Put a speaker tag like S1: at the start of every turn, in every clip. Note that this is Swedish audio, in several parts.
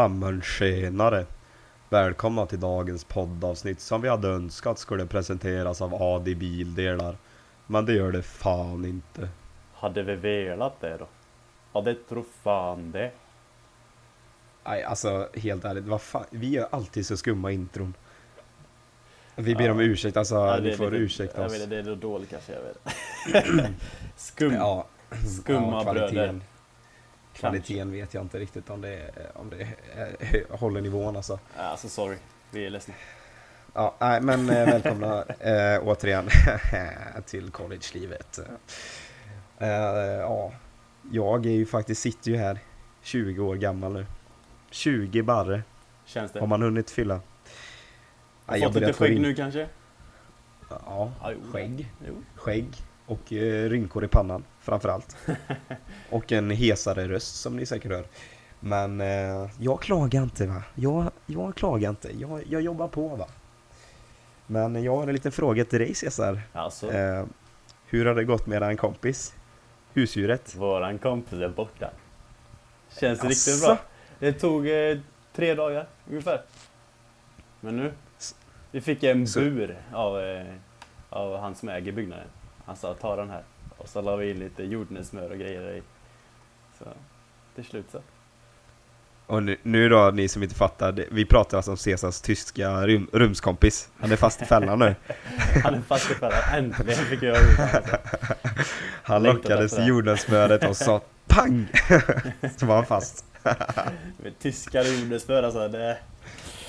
S1: Namn tjenare! Välkomna till dagens poddavsnitt som vi hade önskat skulle presenteras av Adi Bildelar. Men det gör det fan inte.
S2: Hade vi velat det då? Ja, det tror fan det.
S1: Nej, alltså helt ärligt, vad fan, vi gör alltid så skumma intron. Vi ber om ursäkt, alltså
S2: Ja,
S1: ni får
S2: det-
S1: ursäkta
S2: jag
S1: oss.
S2: Vet, det är dåligt kanske, jag vet. Skum.
S1: Ja,
S2: Skumma bröder.
S1: Kvaliteten, vet jag inte riktigt om det, om det håller nivån alltså.
S2: Ja, Alltså sorry, vi är ledsna.
S1: Ja, nej, men eh, välkomna eh, återigen till collegelivet. Eh, ja, jag är ju faktiskt, sitter ju här 20 år gammal nu. 20 barre
S2: Känns det?
S1: har man hunnit fylla.
S2: Har
S1: Ja,
S2: fått lite skägg nu kanske?
S1: Ja, skägg.
S2: Jo.
S1: Skägg och eh, rynkor i pannan framförallt. och en hesare röst som ni säkert hör. Men eh, jag klagar inte va. Jag, jag klagar inte. Jag, jag jobbar på va. Men jag har en liten fråga till dig Cesar.
S2: Alltså,
S1: Eh, hur har det gått med en kompis? Husdjuret?
S2: våran kompis är borta. Känns riktigt
S1: Asså?
S2: bra. Det tog eh, tre dagar ungefär. Men nu. Vi fick en
S1: Så-
S2: bur av, eh, av han som äger byggnaden. Han sa ta den här. Och så la vi in lite jordnötssmör och grejer i. Så till slut så.
S1: Och nu, nu då, ni som inte fattar, vi pratar alltså om Cesars tyska rum, rumskompis. Han är fast i fällan nu.
S2: Han är fast i fällan. Äntligen fick jag ut honom.
S1: Han lockades i jordnötssmöret och sa PANG! Så var han fast.
S2: Med tyskar och jordnötssmör alltså. Det,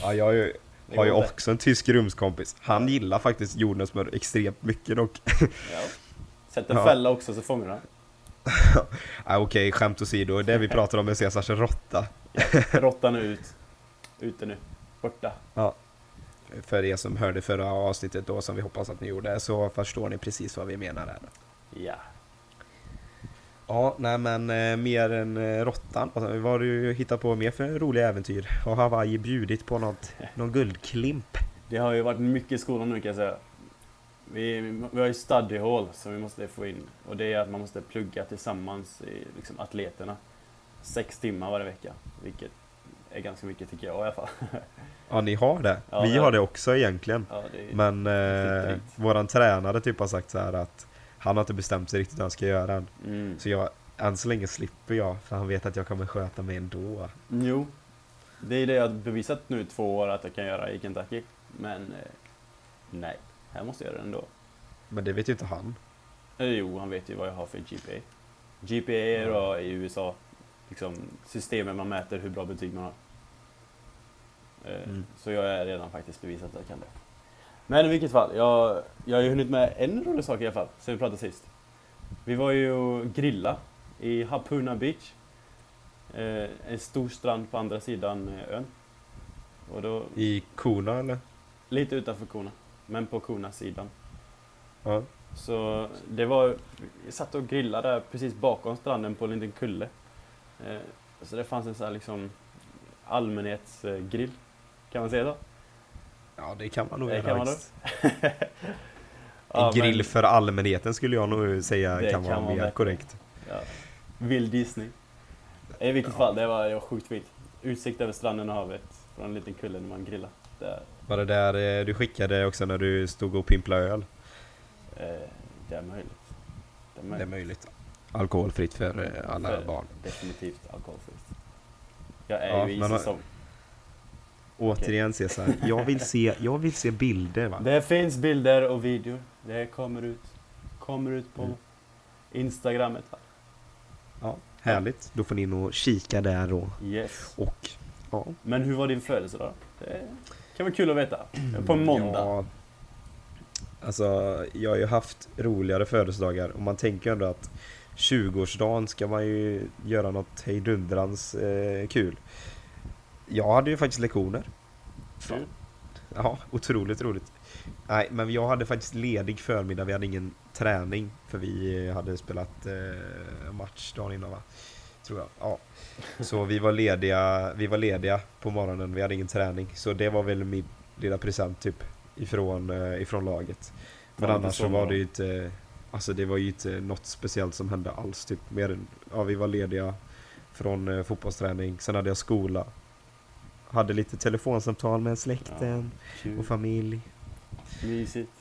S1: Ja, jag har ju, har ju också en tysk rumskompis. Han gillar faktiskt jordnötssmör extremt mycket dock.
S2: Ja. Sätt en
S1: Ja.
S2: fälla också så fångar han.
S1: Ja, Okej, skämt åsido. Det vi pratar om är Cesars råtta.
S2: Råttan är ut. Ute nu. Borta.
S1: För er som hörde förra avsnittet då, som vi hoppas att ni gjorde, så förstår ni precis vad vi menar här.
S2: Ja.
S1: Ja, nej men eh, mer än eh, råttan. Vad har du hittat på mer för roliga äventyr? Har Hawaii bjudit på något, någon guldklimp?
S2: Det har ju varit mycket i skolan nu kan jag säga. Vi, vi har ju study hall som vi måste få in. Och det är att man måste plugga tillsammans, i, liksom atleterna. Sex timmar varje vecka. Vilket är ganska mycket tycker jag i alla fall.
S1: Ja, ni har det.
S2: Ja,
S1: vi
S2: det-
S1: har det också egentligen.
S2: Ja, det är,
S1: Men eh, våran tränare typ har sagt så här att han har inte bestämt sig riktigt vad han ska göra än.
S2: mm.
S1: Så jag, än så länge slipper jag, för han vet att jag kommer sköta mig ändå.
S2: Jo. Det är det jag har bevisat nu i två år att jag kan göra i Kentucky. Men eh, nej, här måste jag göra det ändå.
S1: Men det vet ju inte han.
S2: Eh, Jo, han vet ju vad jag har för GPA. GPA är då i USA liksom systemet man mäter hur bra betyg man har. Eh,
S1: Mm.
S2: Så jag är redan faktiskt bevisat att jag kan det. Men i vilket fall, jag, jag har ju hunnit med en rolig sak i alla fall, sen vi pratade sist. Vi var ju och grilla i Hapuna Beach. Eh, en stor strand på andra sidan eh, ön. Och då,
S1: I Kona eller?
S2: lite utanför Kona, men på Kona-sidan.
S1: Ja.
S2: Så det var, vi satt och grillade där precis bakom stranden på en liten kulle. Eh, så det fanns en sån här liksom allmänhetsgrill, kan man säga så?
S1: Ja, det kan man nog
S2: Det
S1: göra
S2: kan man
S1: faktiskt.
S2: Ja,
S1: En grill
S2: men-
S1: för allmänheten skulle jag nog säga
S2: Det
S1: kan,
S2: kan
S1: vara mer korrekt.
S2: Ja. Vild gissning. I vilket
S1: Ja.
S2: fall, det var, det var sjukt fint. Utsikt över stranden och havet från en liten kulle när man grillar. Det,
S1: Var det där eh, du skickade också när du stod och pimplade öl?
S2: eh, det är möjligt. Det är
S1: Det är
S2: möjligt.
S1: möjligt. Alkoholfritt för eh, alla
S2: För-
S1: barn.
S2: Definitivt alkoholfritt. Jag är
S1: Ja,
S2: ju i säsong.
S1: Återigen Cesar, jag vill se, jag vill se bilder va?
S2: Det finns bilder och videor. Det kommer ut. Kommer ut på
S1: Mm.
S2: Instagrammet. va?
S1: Ja, härligt. Då får ni nog kika där och,
S2: Yes.
S1: och ja.
S2: Men hur var din födelsedag? Det kan vara kul att veta. På en måndag.
S1: Ja, alltså, jag har ju haft roligare födelsedagar och man tänker ändå att 20-årsdagen ska man ju göra något hejdundrans eh, kul. Jag hade ju faktiskt lektioner. Ja, otroligt roligt. Nej, men jag hade faktiskt ledig förmiddag. Vi hade ingen träning för vi hade spelat eh, match dagen innan va? Tror jag. Ja. Så vi var lediga, vi var lediga på morgonen. Vi hade ingen träning. Så det var väl min lilla present typ ifrån, eh, ifrån laget. Men
S2: inte
S1: annars
S2: så
S1: var det ju inte Alltså det var ju inte något speciellt som hände alls typ. Mer än, ja vi var lediga från eh, fotbollsträning. Sen hade jag skola. Hade lite telefonsamtal med släkten
S2: Kul.
S1: och familj.
S2: Mysigt.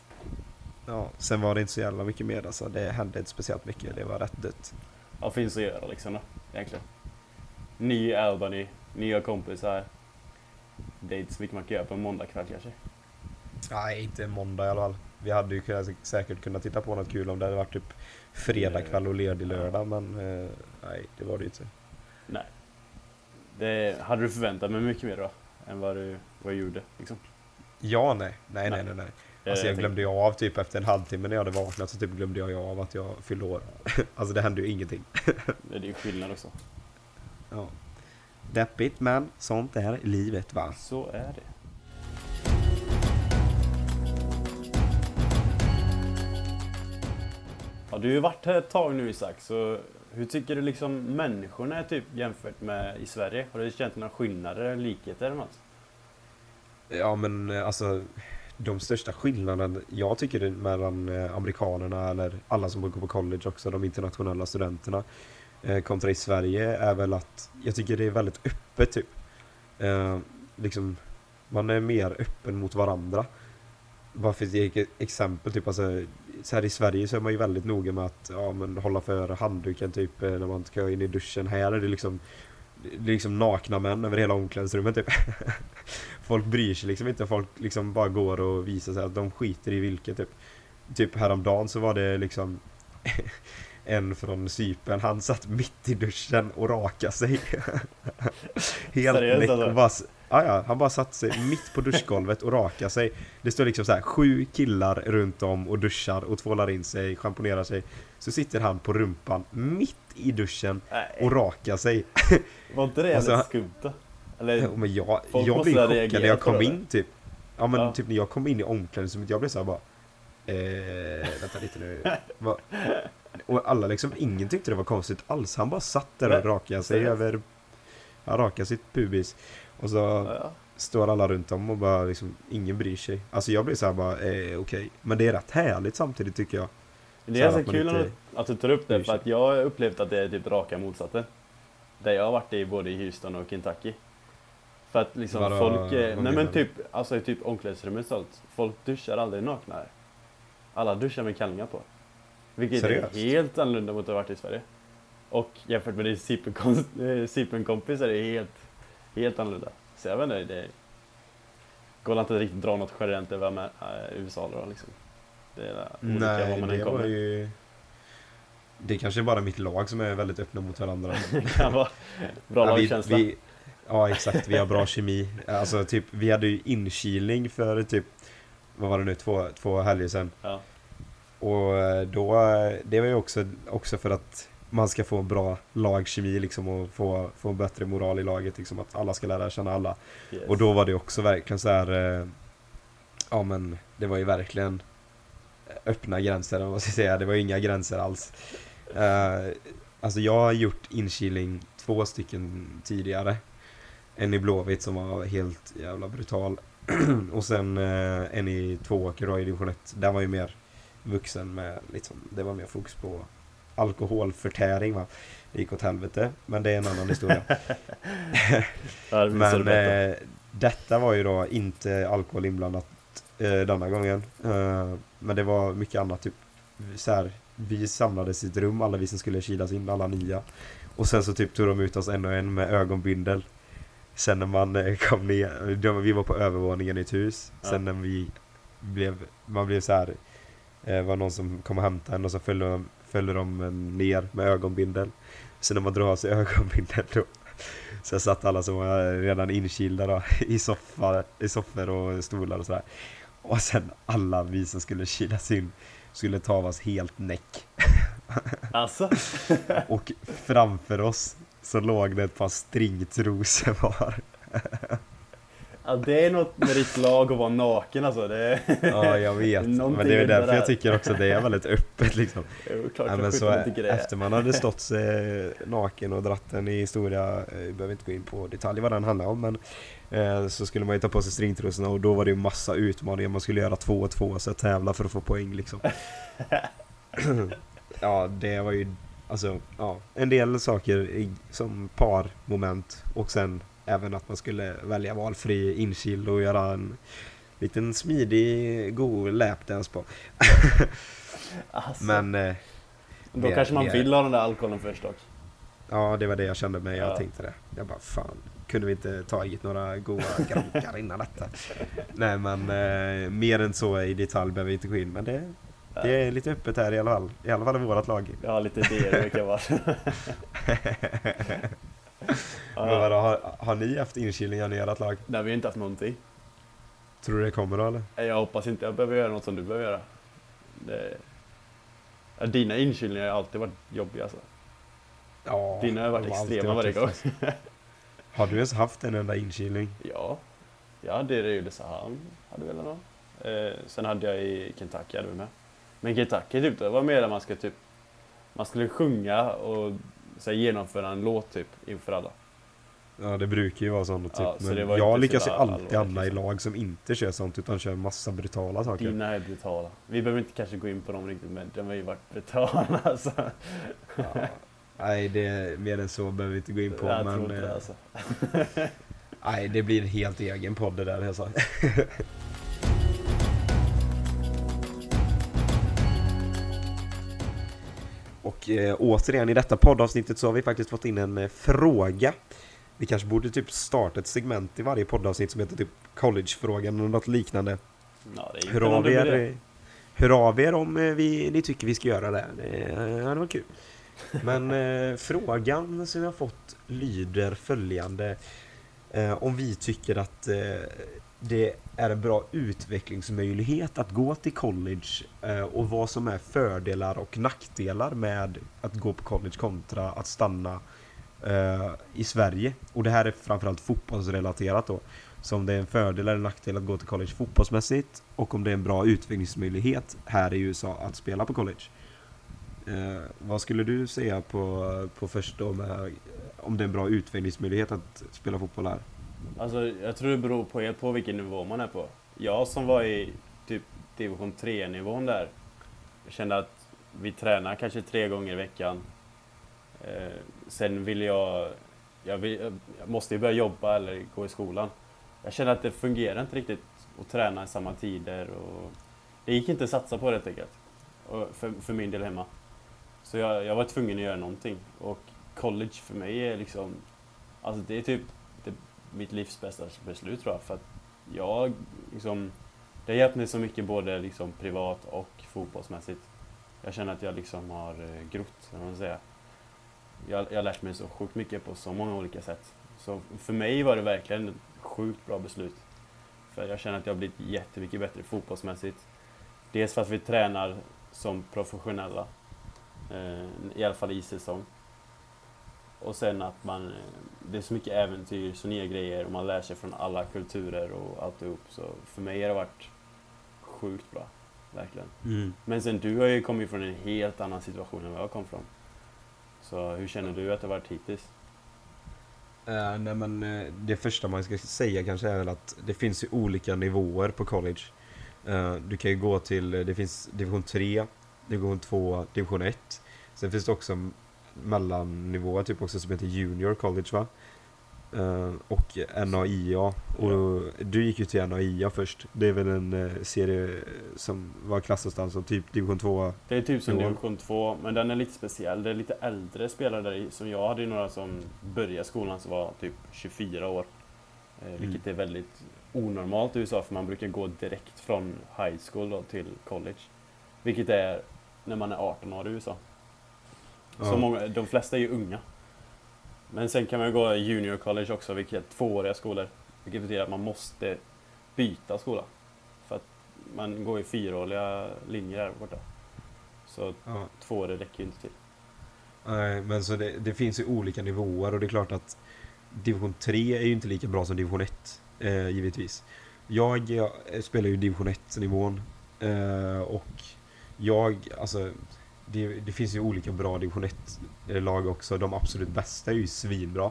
S1: Ja, sen var det inte så jävla mycket mer alltså. Det hände inte speciellt mycket. Det var rätt dött.
S2: Vad finns att göra liksom då, egentligen? Ny Albany, nya kompisar. Dates vilket man kan göra på en måndagkväll kanske.
S1: Nej, inte måndag i alla fall. Vi hade ju kunnat, säkert kunnat titta på något kul om det hade varit typ fredag kväll och ledig lördag, men eh, nej, det var det ju inte.
S2: Nej. Det hade du förväntat mig mycket mer då? Än vad du, vad du gjorde liksom?
S1: Ja, nej, nej, nej,
S2: Nej.
S1: nej.
S2: Eh,
S1: Alltså jag
S2: tänkte-
S1: glömde ju av typ efter en halvtimme när jag hade vaknat så typ glömde jag av att jag fyllde år. Alltså det hände ju ingenting.
S2: Det är ju skillnad också.
S1: Ja. Deppigt men sånt är livet va?
S2: Så är det. Ja, du har ju varit här ett tag nu Isak, så hur tycker du liksom människorna är typ jämfört med i Sverige? Har du känt några skillnader eller likheter eller något?
S1: Ja men eh, alltså de största skillnaderna jag tycker mellan eh, amerikanerna eller alla som går på college också, de internationella studenterna eh, kontra i Sverige är väl att jag tycker det är väldigt öppet typ. Eh, liksom man är mer öppen mot varandra. Bara för att ge ett exempel, typ alltså, så här i Sverige så är man ju väldigt noga med att ja, men hålla för handduken typ eh, när man ska in i duschen. Här är det liksom det är liksom nakna män över hela omklädningsrummet typ. Folk bryr sig liksom inte, folk liksom bara går och visar sig att de skiter i vilket typ. Typ häromdagen så var det liksom en från Cypern, han satt mitt i duschen och rakade sig. Helt
S2: Seriöst,
S1: näck
S2: alltså?
S1: och bara, s- ja, han bara satte sig mitt på duschgolvet och rakade sig. Det står liksom så här sju killar runt om och duschar och tvålar in sig, schamponerar sig. Så sitter han på rumpan mitt i duschen
S2: Nej,
S1: och rakar sig.
S2: var inte det jävligt
S1: alltså-
S2: skumt då? Eller,
S1: Ja, men jag, jag blev chockad när jag kom in typ. Ja men
S2: Ja.
S1: typ när jag kom in i omklädningsrummet, jag blev såhär bara eh, vänta lite nu. Va? Och alla liksom, ingen tyckte det var konstigt alls. Han bara satt där och rakade sig över, han rakade sitt pubis. Och så
S2: ja,
S1: står alla runt om och bara liksom, ingen bryr sig. Alltså jag blev såhär bara, eh, okej. Men det är rätt härligt samtidigt tycker jag.
S2: Det
S1: Så
S2: är
S1: här
S2: så
S1: man
S2: kul
S1: inte
S2: att, att du tar upp det, för att jag har upplevt att det är typ raka motsatsen. Där jag har varit i både i Houston och Kentucky. För att liksom
S1: Vadå,
S2: folk, eh, nej men typ, alltså i typ omklädningsrummet så allt, folk duschar aldrig nakna här. Alla duschar med kallingar på. Vilket
S1: Seriöst?
S2: är helt annorlunda mot att ha varit i Sverige. Och jämfört med din eh, Cypern-kompis är det helt, helt annorlunda. Så jag vet inte, det går inte riktigt att dra något generellt över med, äh, USA då liksom. Det är olika var
S1: Nej,
S2: man än kommer.
S1: ju... Det är kanske bara mitt lag som är väldigt öppna mot varandra.
S2: Det kan vara bra
S1: Ja, vi-
S2: lagkänsla.
S1: vi- Ja exakt, vi har bra kemi. Alltså typ, vi hade ju inkilning för typ, vad var det nu, två, två helger sedan.
S2: Ja.
S1: Och eh, då, eh, det var ju också, också för att man ska få en bra lagkemi liksom och få, få en bättre moral i laget liksom att alla ska lära känna alla.
S2: Yes.
S1: Och då var det också verkligen så här. eh, Ja men det var ju verkligen öppna gränser vad ska säga. Det var ju inga gränser alls. Eh, alltså jag har gjort inkilning två stycken tidigare. En i Blåvitt som var helt jävla brutal. och sen eh, en i Tvååker i division 1. Den var ju mer vuxen med liksom, det var mer fokus på alkoholförtäring va. Det gick åt helvete, men det är en annan historia.
S2: Det
S1: Men
S2: berätta.
S1: eh, detta var ju då inte alkohol inblandat eh, denna gången. Eh, men det var mycket annat. Typ, så här, vi samlades i ett rum, alla vi som skulle kilas in, alla nya. Och sen så typ tog de ut oss en och en med ögonbindel. Sen när man eh, kom ner, vi var på övervåningen i ett hus. Sen när vi blev, man blev så här eh, var någon som kom och hämtade en och så följde, de- följde de ner med ögonbindel. Sen när man drar av sig ögonbindel då så satt alla som var redan inkilda då, i, soffa, i soffor och stolar och sådär. Och sen alla vi som skulle kilas in skulle ta av oss helt näck.
S2: Alltså?
S1: Och framför oss så låg det ett par stringtrosor var.
S2: Ja, det är något med ditt lag att vara naken alltså. Det är...
S1: Ja, jag vet. Men det är därför
S2: där.
S1: jag tycker också det är väldigt öppet liksom.
S2: Jo, klart
S1: Ja, men så efter man hade stått sig naken och dratt en i historia, eh, vi behöver inte gå in på detaljer vad den handlar om men eh, så skulle man ju ta på sig stringtrosorna och då var det ju massa utmaningar, man skulle göra två och två så tävla för att få poäng liksom. ja, det var ju alltså, ja, en del saker i, som parmoment och sen även att man skulle välja valfri inchill och göra en liten smidig, god lapdance på.
S2: Alltså,
S1: Men eh,
S2: då
S1: mer-
S2: kanske man
S1: mer-
S2: vill ha den där alkoholen först dock.
S1: ja, det var det jag kände mig. Jag
S2: Ja.
S1: tänkte det. Jag bara fan, kunde vi inte tagit några goda gronkar innan detta? Nej men eh, mer än så i detalj behöver vi inte gå in. Men det, det är lite öppet här i alla fall. I alla fall i vårat lag.
S2: Har lite idéer vilka var.
S1: Men vadå, har, har ni haft inkilningar i ert lag?
S2: Nej, vi har inte haft någonting.
S1: Tror du det kommer då eller?
S2: Jag hoppas inte jag behöver göra något som du behöver göra. Det... Ja, dina inkylningar har alltid varit jobbiga alltså.
S1: Ja,
S2: Dina har varit extrema varje gång.
S1: Har du ens haft en enda inkilning?
S2: Ja, jag hade det i Ulricehamn, hade väl någon. Eh, sen hade jag i Kentucky, hade vi med. Men Kentucky typ, det var mer där man ska typ, man skulle sjunga och så här, genomföra en låt typ inför alla.
S1: Ja det brukar ju vara sånt typ.
S2: Ja, så
S1: men jag lyckas ju alltid hamna i
S2: liksom.
S1: lag som inte kör sånt utan kör massa brutala saker.
S2: Dina är brutala. Vi behöver inte kanske gå in på dem riktigt, men de har ju varit brutala alltså.
S1: Ja. Nej, det är mer än så behöver vi inte gå in på.
S2: jag tror
S1: men,
S2: inte det
S1: eh,
S2: alltså.
S1: Nej, det blir en helt egen podd det där alltså. Och eh, återigen i detta poddavsnittet så har vi faktiskt fått in en eh, fråga. Vi kanske borde typ starta ett segment i varje poddavsnitt som heter typ collegefrågan eller något liknande.
S2: Ja,
S1: Hör av er, eh, hör av er om eh, vi, ni tycker vi ska göra det. Det hade varit kul. Men eh, frågan som jag har fått lyder följande. Eh, om vi tycker att eh, det är en bra utvecklingsmöjlighet att gå till college eh, och vad som är fördelar och nackdelar med att gå på college kontra att stanna eh, i Sverige. Och det här är framförallt fotbollsrelaterat då. Så om det är en fördel eller nackdel att gå till college fotbollsmässigt och om det är en bra utvecklingsmöjlighet här i USA att spela på college. Eh, vad skulle du säga på, på först då med, eh, om det är en bra utvecklingsmöjlighet att spela fotboll här?
S2: Alltså, jag tror det beror på, helt på vilken nivå man är på. Jag som var i typ division 3-nivån där, jag kände att vi tränar kanske tre gånger i veckan. Eh, sen vill jag, jag, vill, jag måste ju börja jobba eller gå i skolan. Jag kände att det fungerar inte riktigt att träna i samma tider och det gick inte att satsa på det helt enkelt. Och för, för min del hemma. Så jag, jag var tvungen att göra någonting. Och college för mig är liksom, alltså det är typ mitt livs bästa beslut tror jag. För att jag liksom, det har hjälpt mig så mycket både liksom privat och fotbollsmässigt. Jag känner att jag liksom har eh, grott, kan man säga. Jag, jag har lärt mig så sjukt mycket på så många olika sätt. Så för mig var det verkligen ett sjukt bra beslut. För jag känner att jag har blivit jättemycket bättre fotbollsmässigt. Dels för att vi tränar som professionella. Eh, I alla fall i säsong. Och sen att man, eh, det är så mycket äventyr, så nya grejer och man lär sig från alla kulturer och alltihop. Så för mig har det varit sjukt bra. Verkligen. Men sen du har ju kommit från en helt annan situation än vad jag kom från. Så hur känner du att det varit hittills?
S1: Eh, nej men eh, det första man ska säga kanske är väl att det finns ju olika nivåer på college. Eh, du kan ju gå till, det finns division 3, division 2, division 1. Sen finns det också mellannivåer typ också som heter junior college va? Eh, och NAIA. Och du gick ju till NAIA först. Det är väl en eh, serie som var klassad som typ division 2.
S2: Det är typ som division 2, men den är lite speciell. Det är lite äldre spelare där i. Som jag hade ju några som började skolan som var typ 24 år. Eh, vilket är väldigt onormalt i USA, för man brukar gå direkt från high school till college. Vilket är när man är 18 år i USA. Så många, de flesta är ju unga. Men sen kan man ju gå junior college också, vilket är tvååriga skolor. Vilket betyder att man måste byta skola. För att man går i fyraåriga linjer här borta. Så
S1: Ja.
S2: två år räcker ju inte till.
S1: Nej, men så det, det finns ju olika nivåer och det är klart att division 3 är ju inte lika bra som division 1, eh, givetvis. Jag, jag spelar ju division 1-nivån eh, och jag, alltså det, det finns ju olika bra division 1-lag också. De absolut bästa är ju svinbra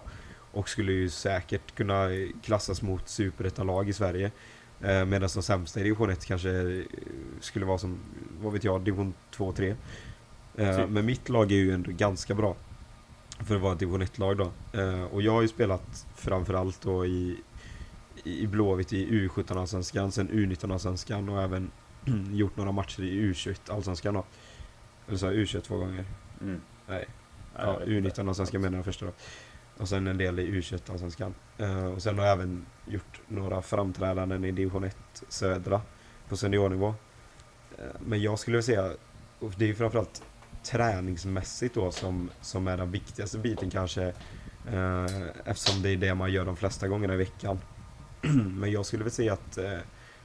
S1: och skulle ju säkert kunna klassas mot superettan-lag i Sverige. Eh, Medan de sämsta i division 1 kanske eh, skulle vara som, vad vet jag, division 2-3. Eh,
S2: Typ.
S1: Men mitt lag är ju ändå ganska bra. För att vara ett division 1-lag då. Eh, och jag har ju spelat framförallt då i, i Blåvitt i U17-allsvenskan, sen U19-allsvenskan och även gjort några matcher i U21-allsvenskan då. Eller så U21 två gånger.
S2: Mm.
S1: Nej.
S2: Ja,
S1: Ja,
S2: jag vet inte.
S1: U19-allsvenskan menar jag första då. Och sen en del i U21-allsvenskan. Eh, och sen har jag även gjort några framträdanden i division 1 södra på seniornivå. Eh, men jag skulle vilja säga, och det är framförallt träningsmässigt då som, som är den viktigaste biten kanske. Eh, eftersom det är det man gör de flesta gångerna i veckan. men jag skulle vilja säga att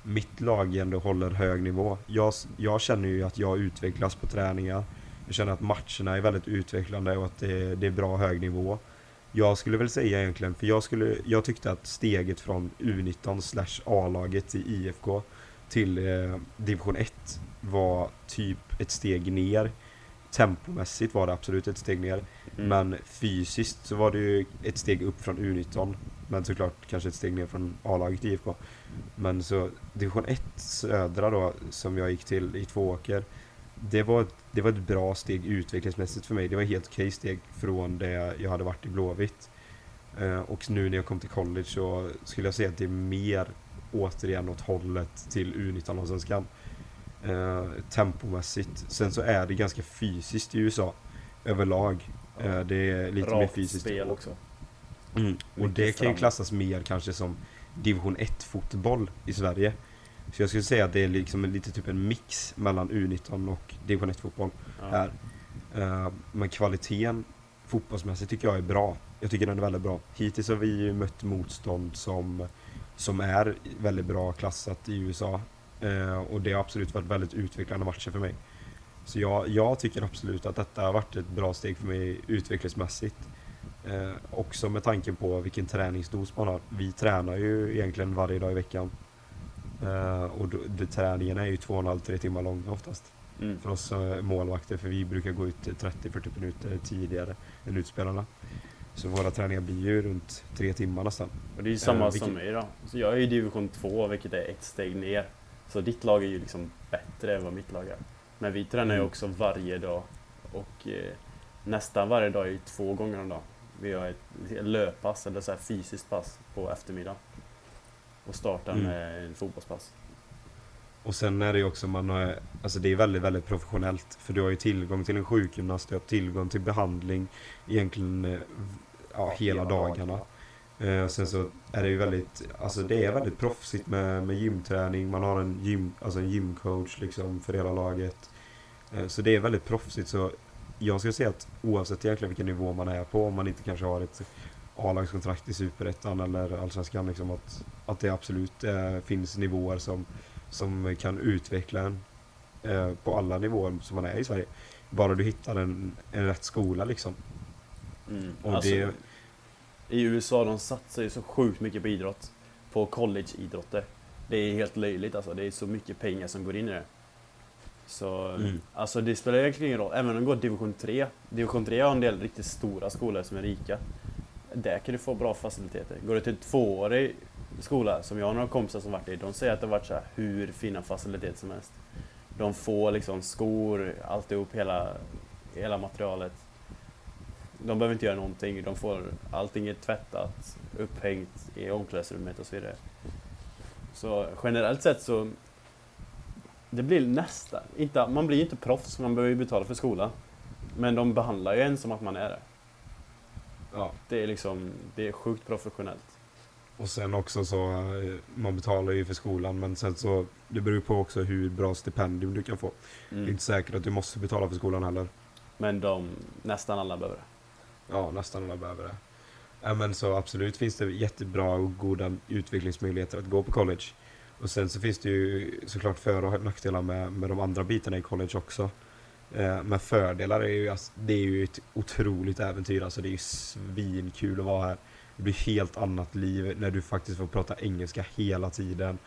S1: mitt lag ändå håller hög nivå. Jag, jag känner ju att jag utvecklas på träningar. Jag känner att matcherna är väldigt utvecklande och att det, det är bra hög nivå. Jag skulle väl säga egentligen, för jag, skulle, jag tyckte att steget från U19 slash A-laget i IFK till eh, division 1 var typ ett steg ner. Tempomässigt var det absolut ett steg ner.
S2: Mm.
S1: Men fysiskt så var det ju ett steg upp från U19. Men såklart kanske ett steg ner från A-laget i IFK. Men så division 1 södra då, som jag gick till i Tvååker. Det var, ett, det var ett bra steg utvecklingsmässigt för mig. Det var ett helt okej steg från det jag hade varit i Blåvitt. Eh, och nu när jag kom till college så skulle jag säga att det är mer återigen åt hållet till U19-allsvenskan. Eh, tempomässigt. Sen så är det ganska fysiskt i USA överlag. Eh, det är lite mer
S2: Rakt
S1: fysiskt.
S2: spel också.
S1: Mm. Och det kan ju klassas mer kanske som division 1 fotboll i Sverige. Så jag skulle säga att det är liksom en, lite typ en mix mellan U19 och division 1 fotboll
S2: Ja.
S1: här. Eh, men kvaliteten fotbollsmässigt tycker jag är bra. Jag tycker den är väldigt bra. Hittills har vi ju mött motstånd som, som är väldigt bra klassat i USA. Eh, och det har absolut varit väldigt utvecklande matcher för mig. Så jag, jag tycker absolut att detta har varit ett bra steg för mig utvecklingsmässigt. Eh, också med tanke på vilken träningsdos man har. Vi tränar ju egentligen varje dag i veckan. Eh, och då, det, träningen är ju två och en halv, tre timmar lång oftast.
S2: Mm.
S1: För oss eh, målvakter, för vi brukar gå ut 30-40 minuter tidigare än utspelarna. Så våra träningar blir ju runt tre timmar nästan.
S2: Och det är ju samma
S1: Eh, vilket-
S2: som mig då. Så jag är i division 2, vilket är ett steg ner. Så ditt lag är ju liksom bättre än vad mitt lag är. Men vi tränar ju
S1: Mm.
S2: också varje dag. Och eh, nästan varje dag är ju två gånger om dagen. Vi har ett löppass, eller så här fysiskt pass, på eftermiddagen. Och startar
S1: Mm.
S2: med en fotbollspass.
S1: Och sen är det ju också, man har, alltså det är väldigt, väldigt professionellt. För du har ju tillgång till en sjukgymnast, du har tillgång till behandling egentligen eh, ja, hela dagarna. Eh, sen så är det ju väldigt, alltså det är väldigt proffsigt med, med gymträning. Man har en, gym, alltså en gymcoach liksom för hela laget. Eh, så det är väldigt proffsigt. Så jag skulle säga att oavsett egentligen vilken nivå man är på, om man inte kanske har ett A-lagskontrakt i Superettan eller Allsvenskan, liksom att, att det absolut eh, finns nivåer som, som kan utveckla en eh, på alla nivåer som man är i Sverige. Bara du hittar en, en rätt skola liksom.
S2: Mm.
S1: Och
S2: Alltså,
S1: det-
S2: I USA de satsar ju så sjukt mycket på idrott. På collegeidrotter. Det är helt löjligt alltså. Det är så mycket pengar som går in i det. Så
S1: Mm.
S2: alltså det spelar egentligen ingen roll. Även om de går division 3. Division 3 har en del riktigt stora skolor som är rika. Där kan du få bra faciliteter. Går du till tvåårig skola, som jag har några kompisar som varit i, de säger att det har varit så hur fina faciliteter som helst. De får liksom skor, alltihop, hela, hela materialet. De behöver inte göra någonting, de får allting är tvättat, upphängt i omklädningsrummet och så vidare. Så generellt sett så det blir nästan, inte, man blir ju inte proffs, man behöver ju betala för skolan. Men de behandlar ju en som att man är det.
S1: Ja.
S2: Det är liksom, det är sjukt professionellt.
S1: Och sen också så, eh, man betalar ju för skolan men sen så, det beror ju på också hur bra stipendium du kan få. Det är
S2: Mm.
S1: inte säkert att du måste betala för skolan heller.
S2: Men de, nästan alla behöver det.
S1: Ja, nästan alla behöver det. Ja, men så absolut finns det jättebra och goda utvecklingsmöjligheter att gå på college. Och sen så finns det ju såklart för och nackdelar med, med de andra bitarna i college också. Eh, men fördelar är ju, alltså, det är ju ett otroligt äventyr. Alltså det är ju svinkul att vara här. Det blir helt annat liv när du faktiskt får prata engelska hela tiden.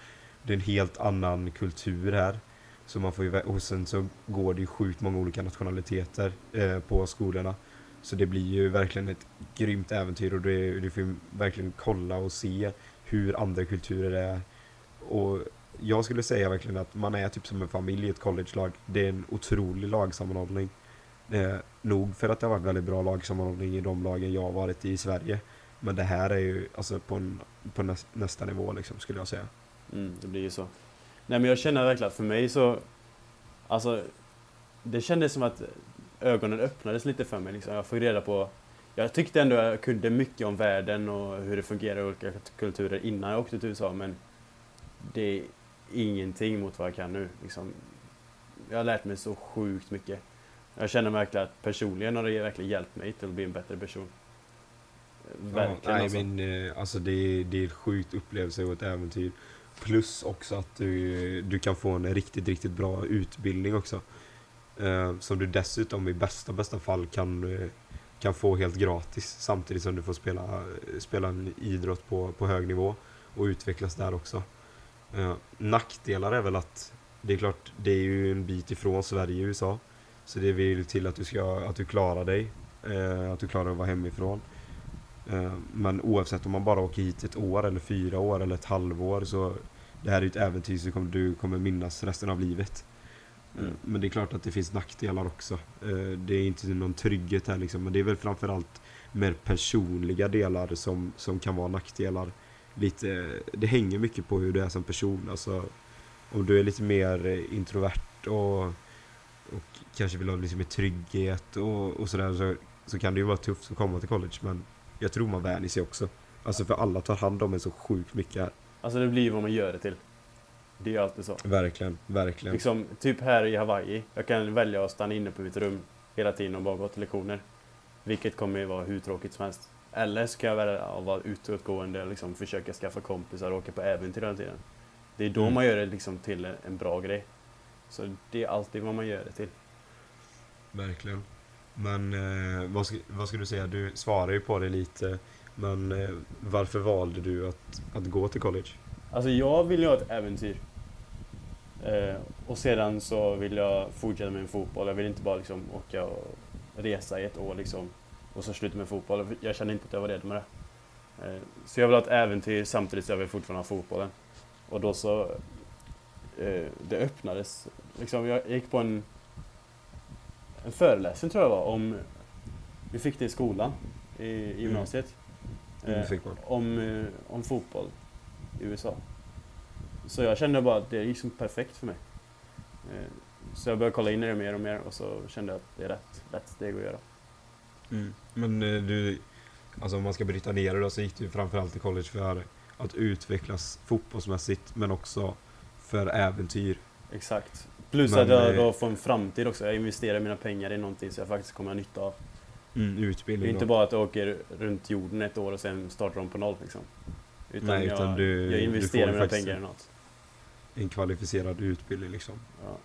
S1: Det är en helt annan kultur här. Så man får ju, och sen så går det ju sjukt många olika nationaliteter eh, på skolorna. Så det blir ju verkligen ett grymt äventyr och du, du får ju verkligen kolla och se hur andra kulturer är. Och jag skulle säga verkligen att man är typ som en familj i ett college-lag. Det är en otrolig lagsammanhållning. Eh, nog för att det har varit väldigt bra lagsammanhållning i de lagen jag har varit i i Sverige. Men det här är ju alltså på, en, på nästa nivå liksom, skulle jag säga.
S2: Mm, det blir ju så. Nej men jag känner verkligen att för mig så, alltså, det kändes som att ögonen öppnades lite för mig. Liksom. Jag fick reda på, jag tyckte ändå jag kunde mycket om världen och hur det fungerar i olika kulturer innan jag åkte till USA, men det är ingenting mot vad jag kan nu. Liksom. Jag har lärt mig så sjukt mycket. Jag känner verkligen att personligen har det verkligen hjälpt mig till att bli en bättre person. Verkligen
S1: ja, nej,
S2: alltså.
S1: men eh, alltså det är, det är ett sjukt upplevelse och ett äventyr. Plus också att du, du kan få en riktigt, riktigt bra utbildning också. Eh, som du dessutom i bästa, bästa fall kan, eh, kan få helt gratis. Samtidigt som du får spela, spela en idrott på, på hög nivå och utvecklas där också. Eh, nackdelar är väl att det är klart, det är ju en bit ifrån Sverige och USA. Så det vill till att du, ska, att du klarar dig. Eh, att du klarar att vara hemifrån. Eh, Men oavsett om man bara åker hit ett år eller fyra år eller ett halvår så det här är ju ett äventyr som du kommer minnas resten av livet. Eh,
S2: Mm.
S1: Men det är klart att det finns nackdelar också. Eh, Det är inte någon trygghet här liksom, men det är väl framförallt mer personliga delar som, som kan vara nackdelar. Lite, det hänger mycket på hur du är som person. Alltså, om du är lite mer eh, introvert och, och kanske vill ha lite mer trygghet och, och sådär så, så kan det ju vara tufft att komma till college men jag tror man vänjer sig också. Alltså för alla tar hand om en så sjukt mycket här.
S2: Alltså det blir ju vad man gör det till. Det är ju alltid så.
S1: Verkligen, verkligen.
S2: Liksom, typ här i Hawaii, jag kan välja att stanna inne på mitt rum hela tiden och bara gå till lektioner. Vilket kommer ju vara hur tråkigt som helst. Eller ska jag välja att vara utåtgående och liksom försöka skaffa kompisar och åka på äventyr hela tiden. Det är då
S1: Mm.
S2: man gör det liksom till en, bra grej. Så det är alltid vad man gör det till.
S1: Verkligen. Men eh, vad, ska, vad ska du säga? Du svarar ju på det lite. Men eh, varför valde du att, att gå till college?
S2: Alltså jag vill ju ha ett äventyr. Eh, och sedan så vill jag fortsätta med en fotboll. Jag vill inte bara liksom åka och resa i ett år liksom. Och så sluta med fotboll. Jag kände inte att jag var redo med det. Eh, så jag vill ha ett äventyr samtidigt som jag vill fortfarande ha fotbollen. Och då så... Eh, det öppnades. Liksom, jag gick på en, en föreläsning tror jag var om... Vi fick det i skolan, i, i gymnasiet.
S1: Mm,
S2: Eh, om, eh, om fotboll i USA. Så jag kände bara att det är liksom perfekt för mig. Så jag började kolla in i det mer och mer och så kände jag att det är rätt, rätt steg att göra.
S1: Mm. Men eh, du, alltså om man ska bryta ner det då så gick du framförallt till college för att utvecklas fotbollsmässigt men också för äventyr.
S2: Exakt. Plus
S1: Men,
S2: att jag
S1: eh,
S2: då får en framtid också. Jag investerar mina pengar i någonting så jag faktiskt kommer ha nytta av.
S1: Mm,
S2: Det är
S1: utbildning
S2: inte
S1: då.
S2: bara att jag åker runt jorden ett år och sen startar de på noll liksom. Utan,
S1: Nej, utan
S2: jag,
S1: du-
S2: jag investerar mina pengar i något.
S1: En kvalificerad utbildning liksom.
S2: Ja.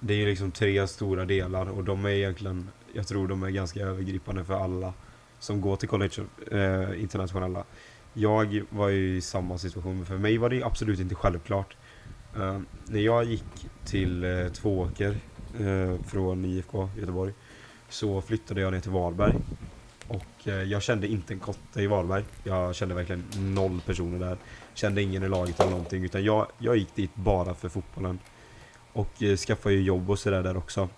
S1: Det är ju liksom tre stora delar och de är egentligen, jag tror de är ganska övergripande för alla som går till college, eh, internationella. Jag var ju i samma situation, men för mig var det absolut inte självklart. Eh, när jag gick till eh, Tvååker eh, från IFK Göteborg så flyttade jag ner till Varberg. Och eh, jag kände inte en kotte i Varberg. Jag kände verkligen noll personer där. Kände ingen i laget eller någonting. Utan jag, jag gick dit bara för fotbollen. Och eh, skaffade ju jobb och sådär där också.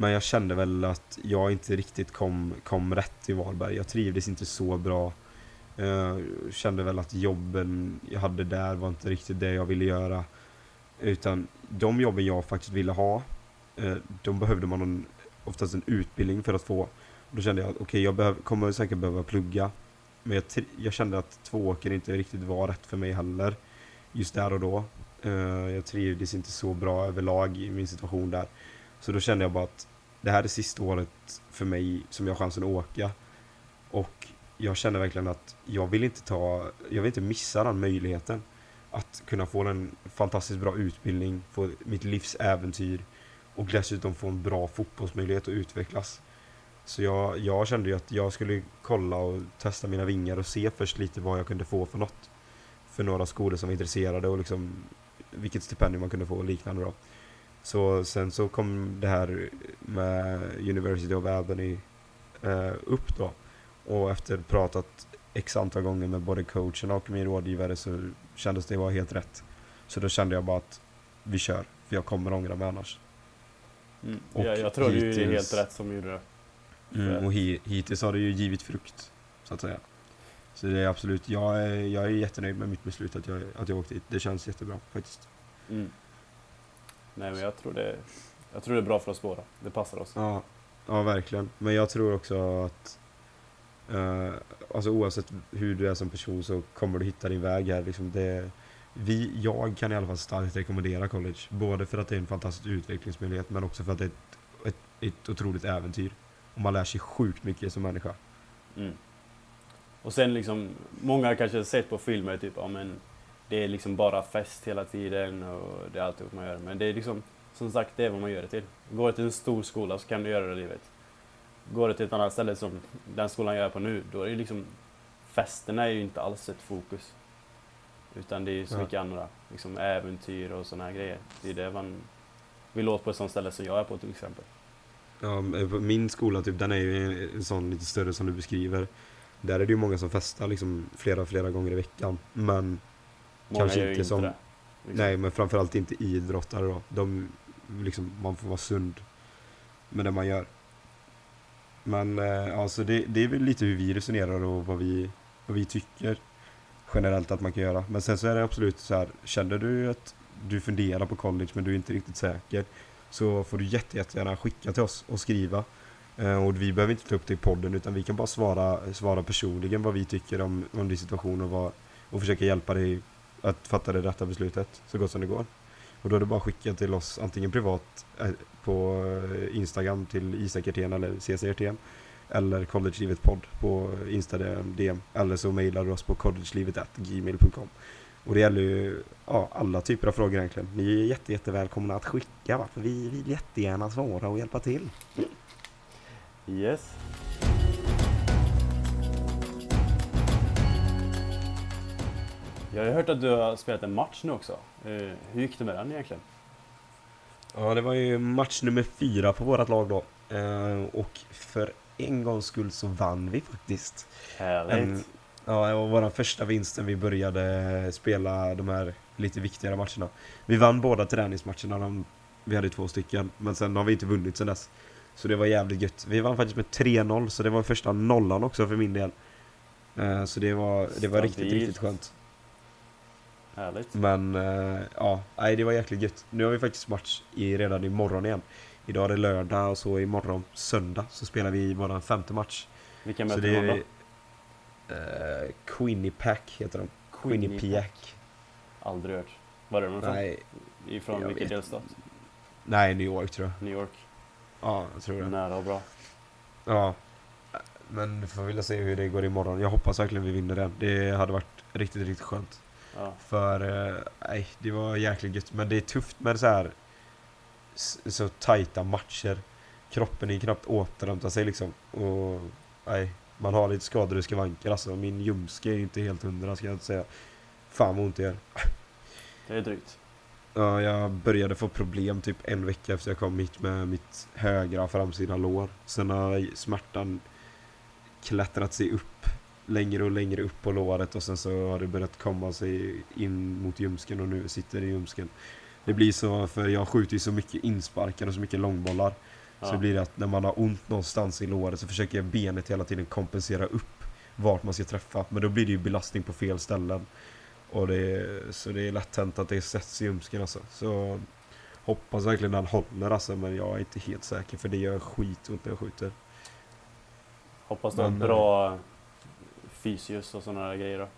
S1: Men jag kände väl att jag inte riktigt kom, kom rätt i Varberg. Jag trivdes inte så bra. Jag kände väl att jobben jag hade där var inte riktigt det jag ville göra. Utan de jobben jag faktiskt ville ha, eh, de behövde man en, oftast en utbildning för att få. Då kände jag att okej, jag behöv, kommer säkert behöva plugga. Men jag, jag kände att Tvååker inte riktigt var rätt för mig heller. Just där och då. Eh, jag trivdes inte så bra överlag i min situation där. Så då kände jag bara att det här är sista året för mig som jag har chansen att åka. Och jag kände verkligen att jag vill inte ta, jag vill inte missa den möjligheten. Att kunna få en fantastiskt bra utbildning, få mitt livs äventyr och dessutom få en bra fotbollsmöjlighet att utvecklas. Så jag, jag kände ju att jag skulle kolla och testa mina vingar och se först lite vad jag kunde få för något. För några skolor som var intresserade och liksom vilket stipendium man kunde få och liknande då. Så sen så kom det här med University of Albany eh, upp då. Och efter pratat x antal gånger med både coachen och min rådgivare så kändes det vara helt rätt. Så då kände jag bara att vi kör, för jag kommer ångra mig annars.
S2: Mm.
S1: Och
S2: jag, jag tror det är
S1: hittills-
S2: helt rätt som gjorde det.
S1: Mm, och hi, hittills har det ju givit frukt, så att säga. Så det är absolut, jag är, jag är jättenöjd med mitt beslut att jag, att jag åkte hit. Det känns jättebra faktiskt.
S2: Mm. Nej men jag tror det, jag tror det är bra för oss båda. Det passar oss.
S1: Ja, ja verkligen. Men jag tror också att eh, alltså oavsett hur du är som person så kommer du hitta din väg här. Liksom det, vi, jag kan i alla fall starkt rekommendera college. Både för att det är en fantastisk utvecklingsmöjlighet men också för att det är ett, ett, ett otroligt äventyr. Och man lär sig sjukt mycket som människa.
S2: Mm. Och sen liksom, många har kanske sett på filmer typ, ja men det är liksom bara fest hela tiden och det är allt man gör. Men det är liksom, som sagt, det är vad man gör det till. Går du till en stor skola så kan du göra det livet. Går du till ett annat ställe som den skolan jag är på nu, då är det liksom, festerna är ju inte alls ett fokus. Utan det är ju så
S1: Ja.
S2: mycket andra, liksom äventyr och sådana här grejer. Det är det man vill åt på ett sånt ställe som jag är på till exempel.
S1: Ja, min skola typ, den är ju en sån lite större som du beskriver. Där är det ju många som festar liksom flera, flera gånger i veckan. Men
S2: Många
S1: Kanske
S2: gör
S1: inte
S2: inte
S1: som-
S2: det. liksom.
S1: Nej, men framförallt inte idrottare då. De, liksom, man får vara sund med det man gör. Men eh, alltså det, det är väl lite hur vi resonerar och vad vi, vad vi tycker generellt att man kan göra. Men sen så är det absolut så här, känner du att du funderar på college men du är inte riktigt säker så får du jätte, jättegärna skicka till oss och skriva. Eh, och vi behöver inte ta upp det i podden utan vi kan bara svara, svara personligen vad vi tycker om, om din situation och, vad, och försöka hjälpa dig att fatta det rätta beslutet så gott som det går. Och då är det bara att skicka till oss antingen privat eh, på eh, Instagram till Isakerten eller CCRTN eller collegelivet podd på Instagram DM eller så mejlar du oss på collegelivet.gmail.com och det gäller ju ja, alla typer av frågor egentligen. Ni är jätte, jättevälkomna att skicka va? för vi vill jättegärna svara och hjälpa till.
S2: Yes. Jag har hört att du har spelat en match nu också. Eh, Hur gick det med den egentligen?
S1: Ja, det var ju match nummer fyra på vårat lag då. Eh, och för en gångs skull så vann vi faktiskt.
S2: Härligt.
S1: En, ja, det var vår första vinsten vi började spela de här lite viktigare matcherna. Vi vann båda träningsmatcherna, de, vi hade två stycken, men sen har vi inte vunnit sen dess. Så det var jävligt gött. Vi vann faktiskt med 3-0, så det var första nollan också för min del. Eh, Så det var, det var riktigt, riktigt skönt.
S2: Härligt.
S1: Men eh, ja, nej, det var jäkligt gött. Nu har vi faktiskt match i, redan imorgon igen. Idag är det lördag och så imorgon söndag så spelar vi vår femte match.
S2: Vilka möter
S1: det
S2: ni då?
S1: uh, Quinnipiac heter de. Quinnipiac.
S2: Aldrig hört. Var är de ifrån?
S1: Nej,
S2: Ifrån vilken delstat?
S1: nej, New York tror jag.
S2: New York.
S1: Ja, jag tror det.
S2: Nära och bra.
S1: Ja. Men vi får väl se hur det går imorgon. Jag hoppas verkligen vi vinner den. Det hade varit riktigt, riktigt skönt.
S2: Ja.
S1: För, eh, nej, det var jäkligt gött. Men det är tufft med så här så tajta matcher. Kroppen är knappt återhämtar sig liksom. Och, nej, man har lite skador i skavanker alltså. Min ljumske är inte helt hundra ska jag inte säga. Fan vad ont det gör.
S2: Det är drygt.
S1: Ja, jag började få problem typ en vecka efter jag kom hit med mitt högra framsida lår. Sen har smärtan klättrat sig upp längre och längre upp på låret och sen så har det börjat komma sig in mot ljumsken och nu sitter det i ljumsken. Det blir så, för jag skjuter ju så mycket insparkar och så mycket långbollar. Så
S2: Ja.
S1: blir det att när man har ont någonstans i låret så försöker benet hela tiden kompensera upp vart man ska träffa. Men då blir det ju belastning på fel ställen. Och det är, så det är lätt hänt att det sätts i ljumsken alltså. Så hoppas verkligen den håller alltså. Men jag är inte helt säker för det gör skitont när jag skjuter.
S2: Hoppas du har
S1: Men,
S2: bra fysius och sådana där grejer då.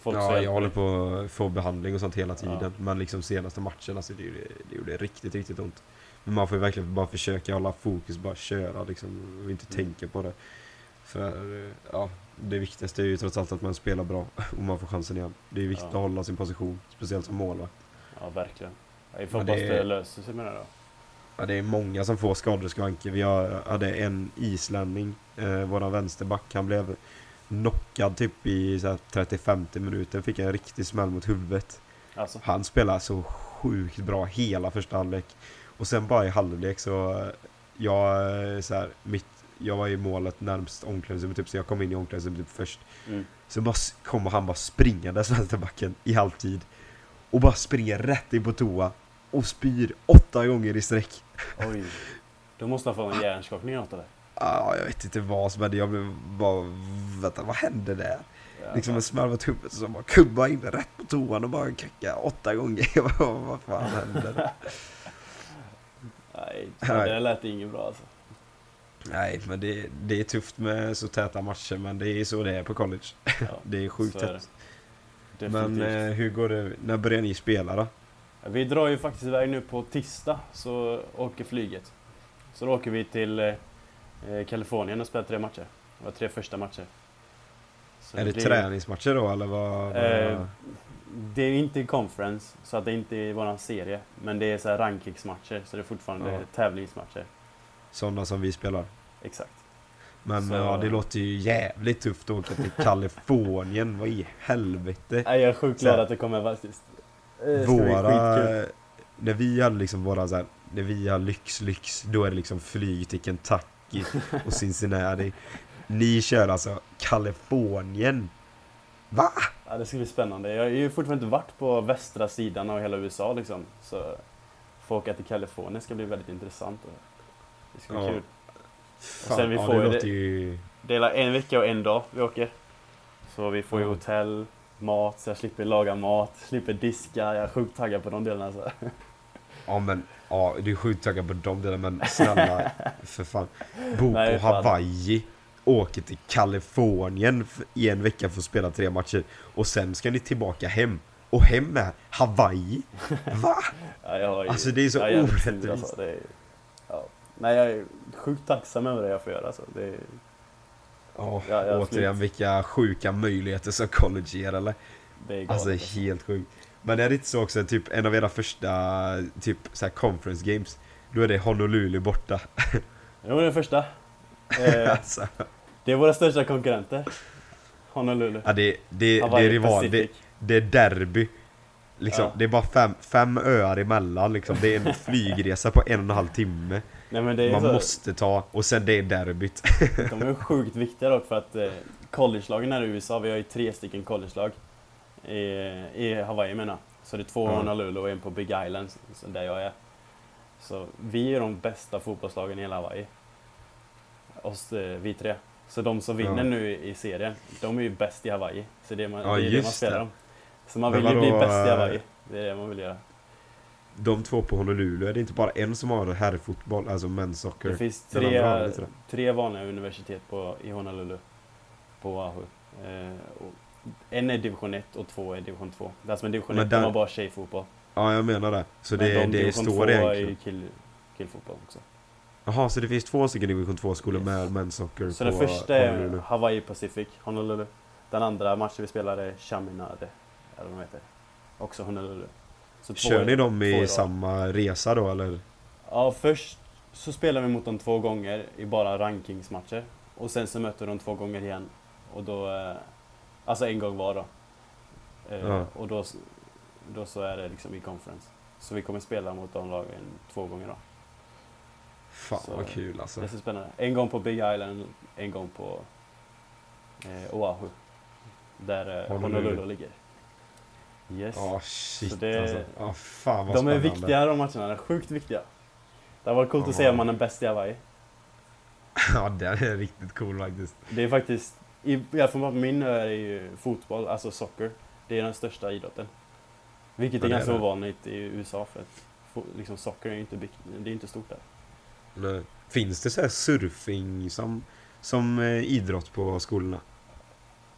S2: Folk
S1: ja, jag håller på att få behandling och sånt hela tiden.
S2: Ja.
S1: Men liksom senaste matchen, alltså det gjorde, det gjorde riktigt, riktigt ont. Men man får ju verkligen bara försöka hålla fokus, bara köra liksom och inte
S2: Mm.
S1: tänka på det. För ja, det viktigaste är ju trots allt att man spelar bra och man får chansen igen. Det är viktigt
S2: Ja.
S1: att hålla sin position, speciellt som målvakt.
S2: Ja, verkligen. Jag får hoppas
S1: det-
S2: löser sig med det då.
S1: Ja, det är många som får skador i skavanker. Vi hade en islänning, eh, våran vänsterback, han blev knockad typ i så här 35 minuter, fick en riktig smäll mot huvudet.
S2: Alltså,
S1: Han spelar så sjukt bra hela första halvlek. Och sen bara i halvlek så, eh, jag, eh, så här, mitt, jag var i målet närmst omklädningsrummet typ, så jag kom in i omklädningsrummet typ först.
S2: mm.
S1: Så bara kommer han bara springandes vänsterbacken i halvtid. Och bara springer rätt in på toa. och spyr åtta gånger i sträck.
S2: Oj. Då måste han få en hjärnskakning eller eller?
S1: Ja, jag vet inte vad som hände. Jag blev bara, vänta vad hände där? Liksom en smalvat huvudet som bara kubba in rätt på toan och bara kacka åtta gånger. vad, fan hände?
S2: Nej, det lät inget bra alltså.
S1: Nej, men det, det är tufft med så täta matcher, men det är så det är på college.
S2: Ja,
S1: det är sjukt
S2: är
S1: tätt. Men eh, hur går det? När börjar ni spela då?
S2: Vi drar ju faktiskt iväg nu på tisdag, så åker flyget. Så då åker vi till eh, Kalifornien och spelar tre matcher. Det var tre första matcher. Så
S1: är det
S2: blir-
S1: träningsmatcher då eller vad? vad-
S2: Eh, det är inte conference, så att det är inte i våran serie. Men det är så här rankingsmatcher, så det är fortfarande
S1: Ja.
S2: tävlingsmatcher.
S1: Sådana som vi spelar.
S2: Exakt.
S1: Men
S2: Så-
S1: ja, det låter ju jävligt tufft att åka till Kalifornien. vad i helvete?
S2: Nej, jag är sjukt glad att det kommer faktiskt. Eh, Det
S1: Våra... När vi hade liksom våra så här, när vi har lyx, lyx, då är det liksom flyg till Kentucky och Cincinnati. Ni kör alltså Kalifornien. Va?
S2: Ja, det ska bli spännande. Jag har ju fortfarande inte varit på västra sidan av hela USA liksom. Så få åka till Kalifornien ska bli väldigt intressant. och Det ska bli
S1: Ja.
S2: kul.
S1: Fan,
S2: sen vi
S1: ja,
S2: får
S1: det
S2: ju
S1: ju...
S2: Är en vecka och en dag vi åker. Så vi får ju
S1: Ja.
S2: hotell, mat, så jag slipper laga mat, slipper diska. Jag är sjukt taggad på de delarna. alltså. Så.
S1: Ja men, ja du är sjukt taggad på de delarna men snälla för fan. Bo
S2: Nej,
S1: på
S2: fan.
S1: Hawaii, åker till Kalifornien i en vecka för att spela tre matcher och sen ska ni tillbaka hem. Och hem är Hawaii? Va?
S2: Ja, jag
S1: Alltså, det är så
S2: jag
S1: orättvist.
S2: Alltså, är, ja. Nej, jag är sjukt tacksam över det jag får göra. Alltså. Det är,
S1: Ja,
S2: Ja,
S1: återigen vilka sjuka möjligheter som college ger eller?
S2: det är galet.
S1: Alltså helt sjukt. Men är det inte så också, typ en av era första typ så här conference games, då är det Honolulu borta.
S2: Jo, det är den första. Eh,
S1: alltså,
S2: det är våra största konkurrenter. Honolulu.
S1: ja, det, det, det är rival, det, det är derby. Liksom,
S2: Ja.
S1: Det är bara fem, fem öar emellan liksom. Det är en flygresa på en och en halv timme.
S2: Nej, men det är
S1: Man
S2: så,
S1: måste ta, och sen det är derbyt.
S2: De är ju sjukt viktiga dock för att eh, college-lagen här i USA, vi har ju tre stycken college-lag i, i Hawaii menar. Så det är två i
S1: Ja.
S2: Honolulu och en på Big Island, där jag är. Så vi är de bästa fotbollslagen i hela Hawaii. Oss, eh, vi tre. Så de som vinner
S1: Ja.
S2: nu i serien, de är ju bäst i Hawaii. Så det är, man,
S1: Ja,
S2: det, är det man spelar om. Så man vill ju bli bäst i
S1: eh,
S2: Hawaii. Det är det man vill göra.
S1: De två på Honolulu, är det inte bara en som har herrfotboll, alltså men's soccer?
S2: Det finns
S1: andra
S2: tre, tre vanliga universitet på, i Honolulu. På Oahu. Eh, en är division 1 och två är division 2. Det är som en division
S1: Men
S2: 1 de
S1: där-
S2: har bara tjejfotboll.
S1: Ja, jag menar det. Så
S2: Men
S1: det,
S2: de
S1: det
S2: division
S1: står
S2: 2
S1: det
S2: är
S1: egentligen.
S2: ju kill, killfotboll också.
S1: Jaha, så det finns två stycken division 2-skolor
S2: Yes.
S1: med men's soccer
S2: Så
S1: på
S2: den första är
S1: Honolulu?
S2: Hawaii Pacific, Honolulu. Den andra matchen vi spelar är Chaminade, eller vad de heter. Också Honolulu. Så
S1: Kör ni dem i samma resa då eller?
S2: Ja, först så spelar vi mot dem två gånger i bara rankingsmatcher. Och sen så möter de två gånger igen. Och då... Alltså en gång var då. Eh,
S1: Ja.
S2: Och då, då så är det liksom i conference. Så vi kommer spela mot de lagen två gånger då.
S1: Fan
S2: Så-
S1: vad kul alltså.
S2: Det är så spännande. En gång på Big Island, en gång på eh, Oahu. Där eh,
S1: Honolulu.
S2: Honolulu ligger. Yes.
S1: Ja shit
S2: Så det-
S1: alltså. Ja fan vad
S2: de är
S1: spännande.
S2: viktiga de matcherna, de är sjukt viktiga. Det varit coolt att se om man är bäst i Hawaii.
S1: Ja den är riktigt cool faktiskt.
S2: Det är faktiskt, i i alla fall på min ö är det ju fotboll, alltså soccer. Det är den största idrotten. Vilket
S1: Ja,
S2: är
S1: är
S2: ganska
S1: det.
S2: ovanligt i USA för att liksom socker är ju inte, det är inte stort där.
S1: Nej. Finns det så här surfing som, som eh, idrott på skolorna?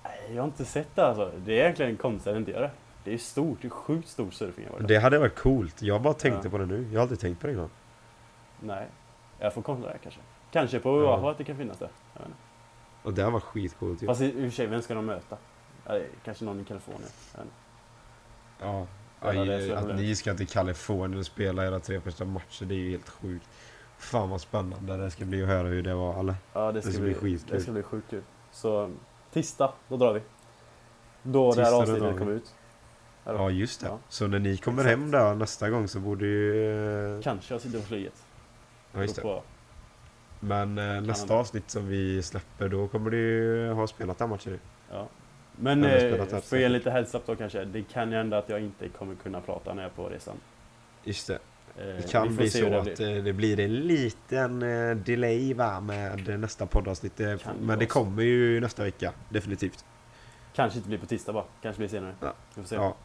S2: Nej, jag har inte sett det alltså. Det är egentligen konstigt att inte göra det. Det är stort, det är sjukt stor surfing det.
S1: Hade varit coolt. Jag bara tänkte
S2: Ja.
S1: på det nu. Jag har aldrig tänkt på det innan.
S2: Nej, jag får kolla det kanske. Kanske på
S1: Ja.
S2: Oahu att det kan finnas det.
S1: Och det varit skitcoolt ju.
S2: Fast i och för sig, vem ska de möta? Det kanske någon i Kalifornien.
S1: Ja.
S2: Det
S1: Aj, att ni ska till Kalifornien och spela era tre första matcher, det är ju helt sjukt. Fan vad spännande det ska bli att höra hur det var eller?
S2: Ja, det ska,
S1: ska
S2: bli,
S1: bli skitkul.
S2: Det ska bli sjukt kul. Så tisdag, då drar vi. Då det här
S1: Tisdag,
S2: avsnittet kommer ut. Eller?
S1: Ja just det.
S2: Ja.
S1: Så när ni kommer
S2: Exakt.
S1: hem där nästa gång så borde ju... eh,
S2: Kanske jag sitter på flyget.
S1: Ja, just det. Men eh, nästa avsnitt som vi släpper då kommer du ha spelat den matchen.
S2: Ja. Men eh, för ge lite heads up då kanske. Det kan ju hända att jag inte kommer kunna prata när jag är på resan.
S1: Just det.
S2: Eh,
S1: Det kan bli så
S2: det
S1: att
S2: blir.
S1: eh, det blir en liten eh, delay va med nästa poddavsnitt.
S2: Kan det
S1: Men det
S2: så.
S1: kommer ju nästa vecka, definitivt.
S2: Kanske inte blir på tisdag bara, kanske blir senare.
S1: Ja.
S2: Vi får se.
S1: Ja.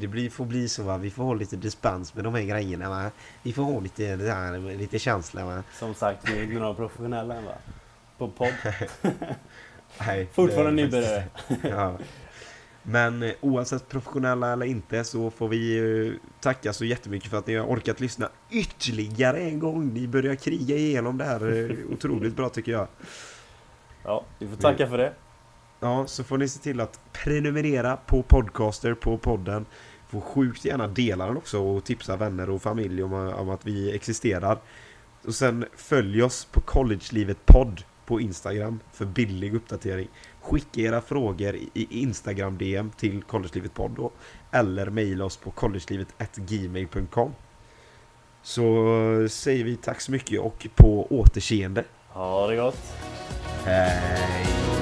S1: Det blir, får bli så va, vi får ha lite dispens med de här grejerna va. Vi får ha lite, här, lite känsla va.
S2: Som sagt, vi är inte några professionella än va? På podd.
S1: Nej,
S2: Fortfarande nybörjare.
S1: ja. Men eh, oavsett professionella eller inte så får vi eh, tacka så jättemycket för att ni har orkat lyssna ytterligare en gång. Ni börjar kriga igenom det här eh, otroligt bra tycker jag.
S2: Ja, vi får tacka för det.
S1: Ja, så får ni se till att prenumerera på Podcaster på podden. Får sjukt gärna dela den också och tipsa vänner och familj om, om att vi existerar. Och sen följ oss på Collegelivet podd på Instagram för billig uppdatering. Skicka era frågor i- Instagram DM till Collegelivet podd då. Eller mejla oss på collegelivet.gmail.com Så säger vi tack så mycket och på återseende.
S2: Ha det gott.
S1: Hej!